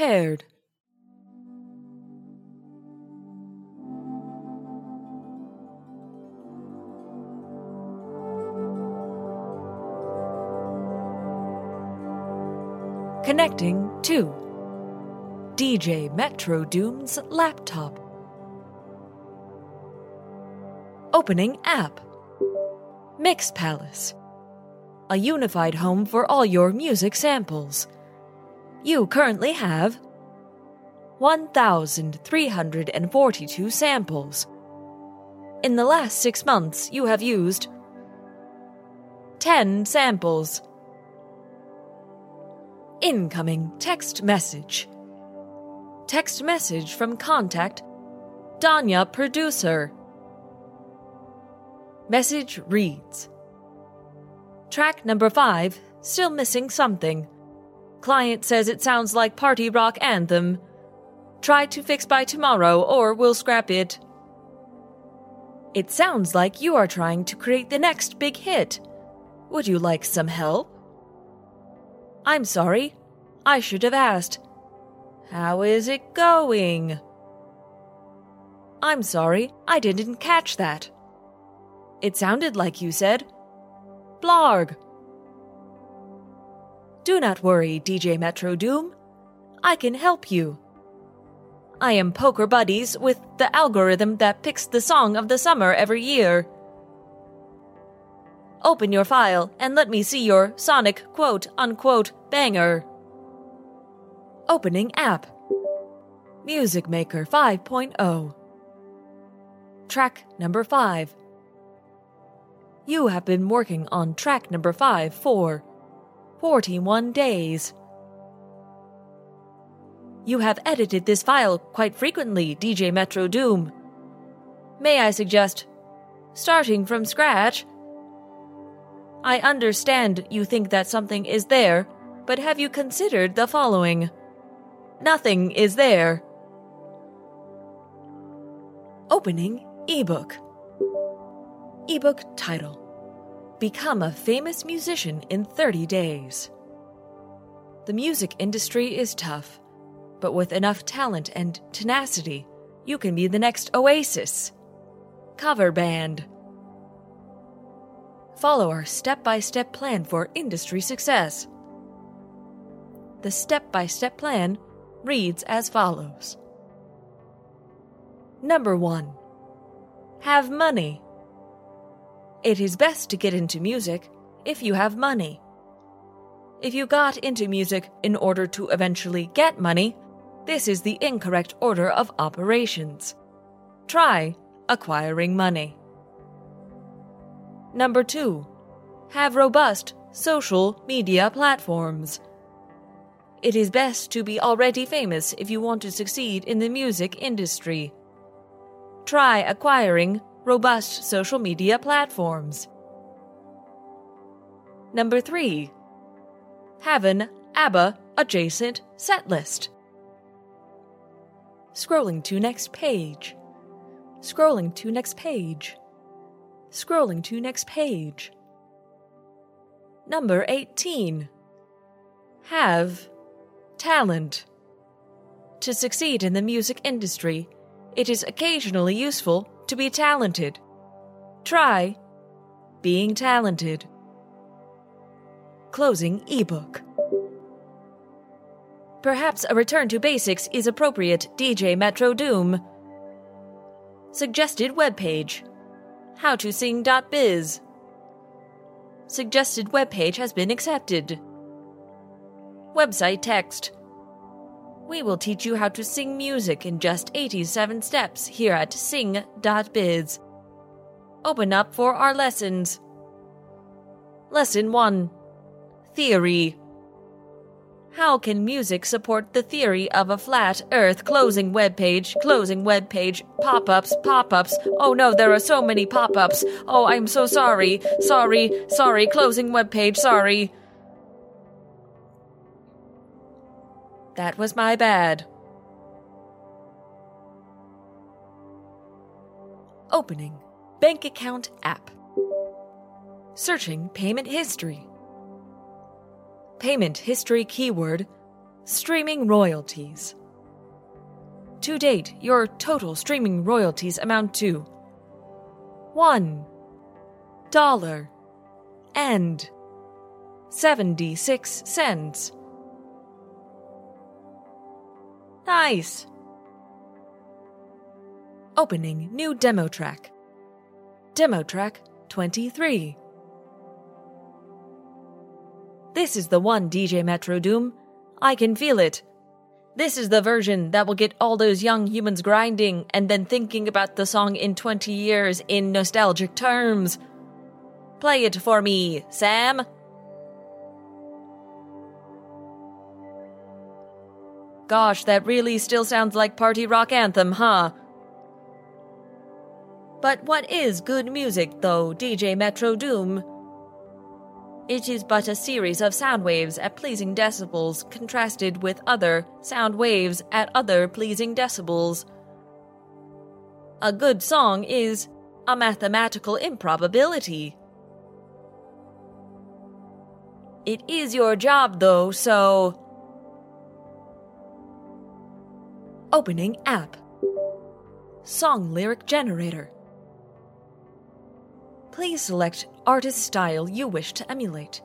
paired. Connecting to DJ Metro Doom's laptop. Opening app. Mix Palace. A unified home for all your music samples. You currently have 1,342 samples. In the last six months, you have used 10 samples. Incoming text message. Text message from contact Danya Producer. Message reads Track number 5, still missing something. Client says it sounds like party rock anthem. Try to fix by tomorrow or we'll scrap it. It sounds like you are trying to create the next big hit. Would you like some help? I'm sorry. I should have asked. How is it going? I'm sorry, I didn't catch that. It sounded like you said, Blarg. Do not worry, DJ Metro Doom. I can help you. I am poker buddies with the algorithm that picks the song of the summer every year. Open your file and let me see your sonic quote unquote banger. Opening app Music Maker 5.0 Track number 5 You have been working on track number 5 for 41 days. You have edited this file quite frequently, DJ Metro Doom. May I suggest starting from scratch? I understand you think that something is there, but have you considered the following? Nothing is there. Opening ebook. Ebook title Become a famous musician in 30 days. The music industry is tough, but with enough talent and tenacity, you can be the next Oasis. Cover band. Follow our step by step plan for industry success. The step by step plan reads as follows Number 1. Have money. It is best to get into music if you have money. If you got into music in order to eventually get money, this is the incorrect order of operations. Try acquiring money. Number 2. Have robust social media platforms. It is best to be already famous if you want to succeed in the music industry. Try acquiring robust social media platforms. Number 3. Have an ABBA adjacent setlist. Scrolling to next page. Scrolling to next page. Scrolling to next page. Number 18. Have talent. To succeed in the music industry, it is occasionally useful to be talented. Try being talented. Closing ebook. Perhaps a return to basics is appropriate, DJ Metro Doom. Suggested webpage howtosing.biz. Suggested webpage has been accepted. Website text. We will teach you how to sing music in just 87 steps here at sing.biz. Open up for our lessons. Lesson 1 Theory how can music support the theory of a flat earth? Closing web page, closing web page, pop ups, pop ups. Oh no, there are so many pop ups. Oh, I'm so sorry. Sorry, sorry, closing web page, sorry. That was my bad. Opening Bank Account app. Searching payment history payment history keyword Streaming royalties. To date, your total streaming royalties amount to one dollar and seventy six cents. Nice. Opening new demo track. Demo track 23. This is the one, DJ Metro Doom. I can feel it. This is the version that will get all those young humans grinding and then thinking about the song in 20 years in nostalgic terms. Play it for me, Sam. Gosh, that really still sounds like party rock anthem, huh? But what is good music, though, DJ Metro Doom? It is but a series of sound waves at pleasing decibels contrasted with other sound waves at other pleasing decibels. A good song is a mathematical improbability. It is your job, though, so. Opening app. Song lyric generator. Please select artist style you wish to emulate.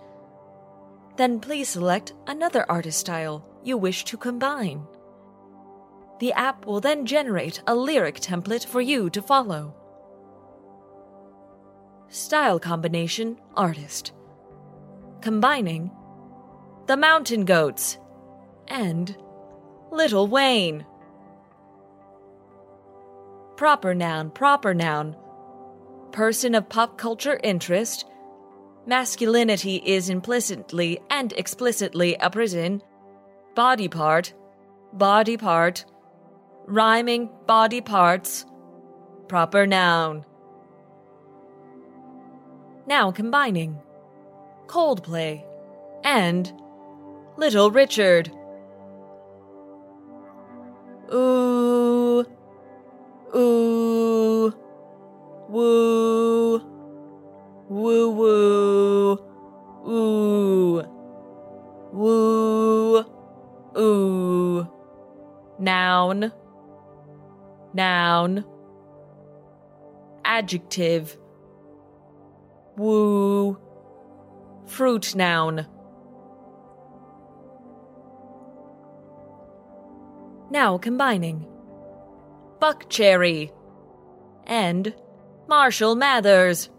Then please select another artist style you wish to combine. The app will then generate a lyric template for you to follow. Style combination artist. Combining the Mountain Goats and Lil Wayne. Proper noun, proper noun. Person of pop culture interest, masculinity is implicitly and explicitly a prison, body part, body part, rhyming body parts, proper noun. Now combining. Coldplay. And Little Richard. Ooh, ooh, woo. Woo woo. Ooh. Woo. Ooh. Noun. Noun. Adjective. Woo. Fruit noun. Now combining Buckcherry and Marshall Mathers.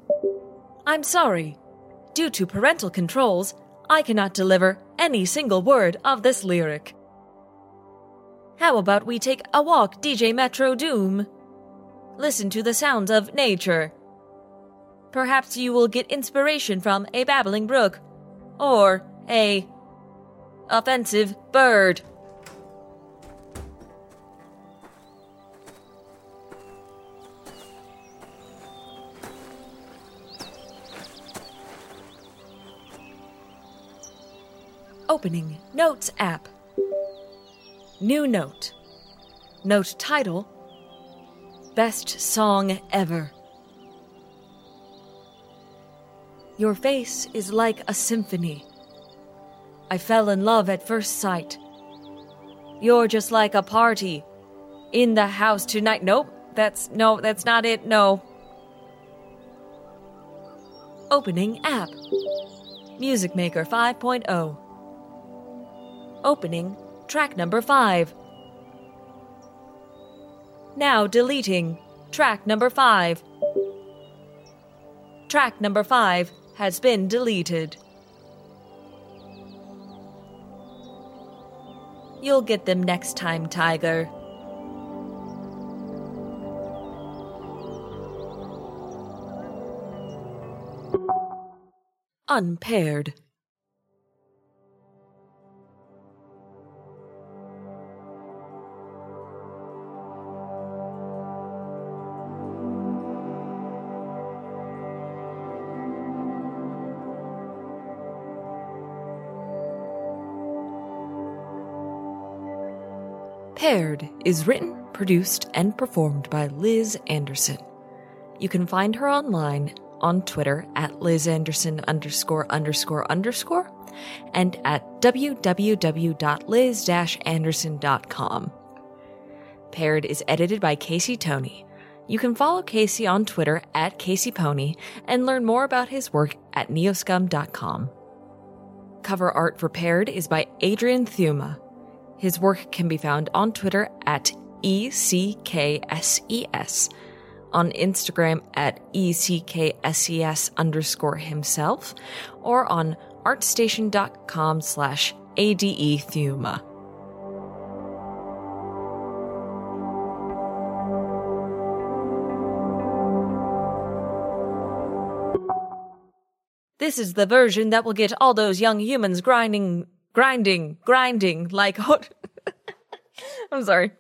I'm sorry. Due to parental controls, I cannot deliver any single word of this lyric. How about we take a walk, DJ Metro Doom? Listen to the sounds of nature. Perhaps you will get inspiration from a babbling brook or a offensive bird. Opening Notes app. New note. Note title Best Song Ever. Your face is like a symphony. I fell in love at first sight. You're just like a party. In the house tonight. Nope, that's no, that's not it. No. Opening app. Music Maker 5.0 opening track number 5. Now deleting track number 5. Track number 5 has been deleted. You'll get them next time, Tiger. Unpaired. Paired is written, produced, and performed by Liz Anderson. You can find her online on Twitter at Liz Anderson underscore underscore underscore and at www.liz-anderson.com. Paired is edited by Casey Tony. You can follow Casey on Twitter at CaseyPony and learn more about his work at neoscum.com. Cover art for Paired is by Adrian Thuma. His work can be found on Twitter at ECKSES, on Instagram at ECKSES underscore himself, or on artstation.com slash ADE Thuma. This is the version that will get all those young humans grinding, grinding, grinding like. Hot. I'm sorry.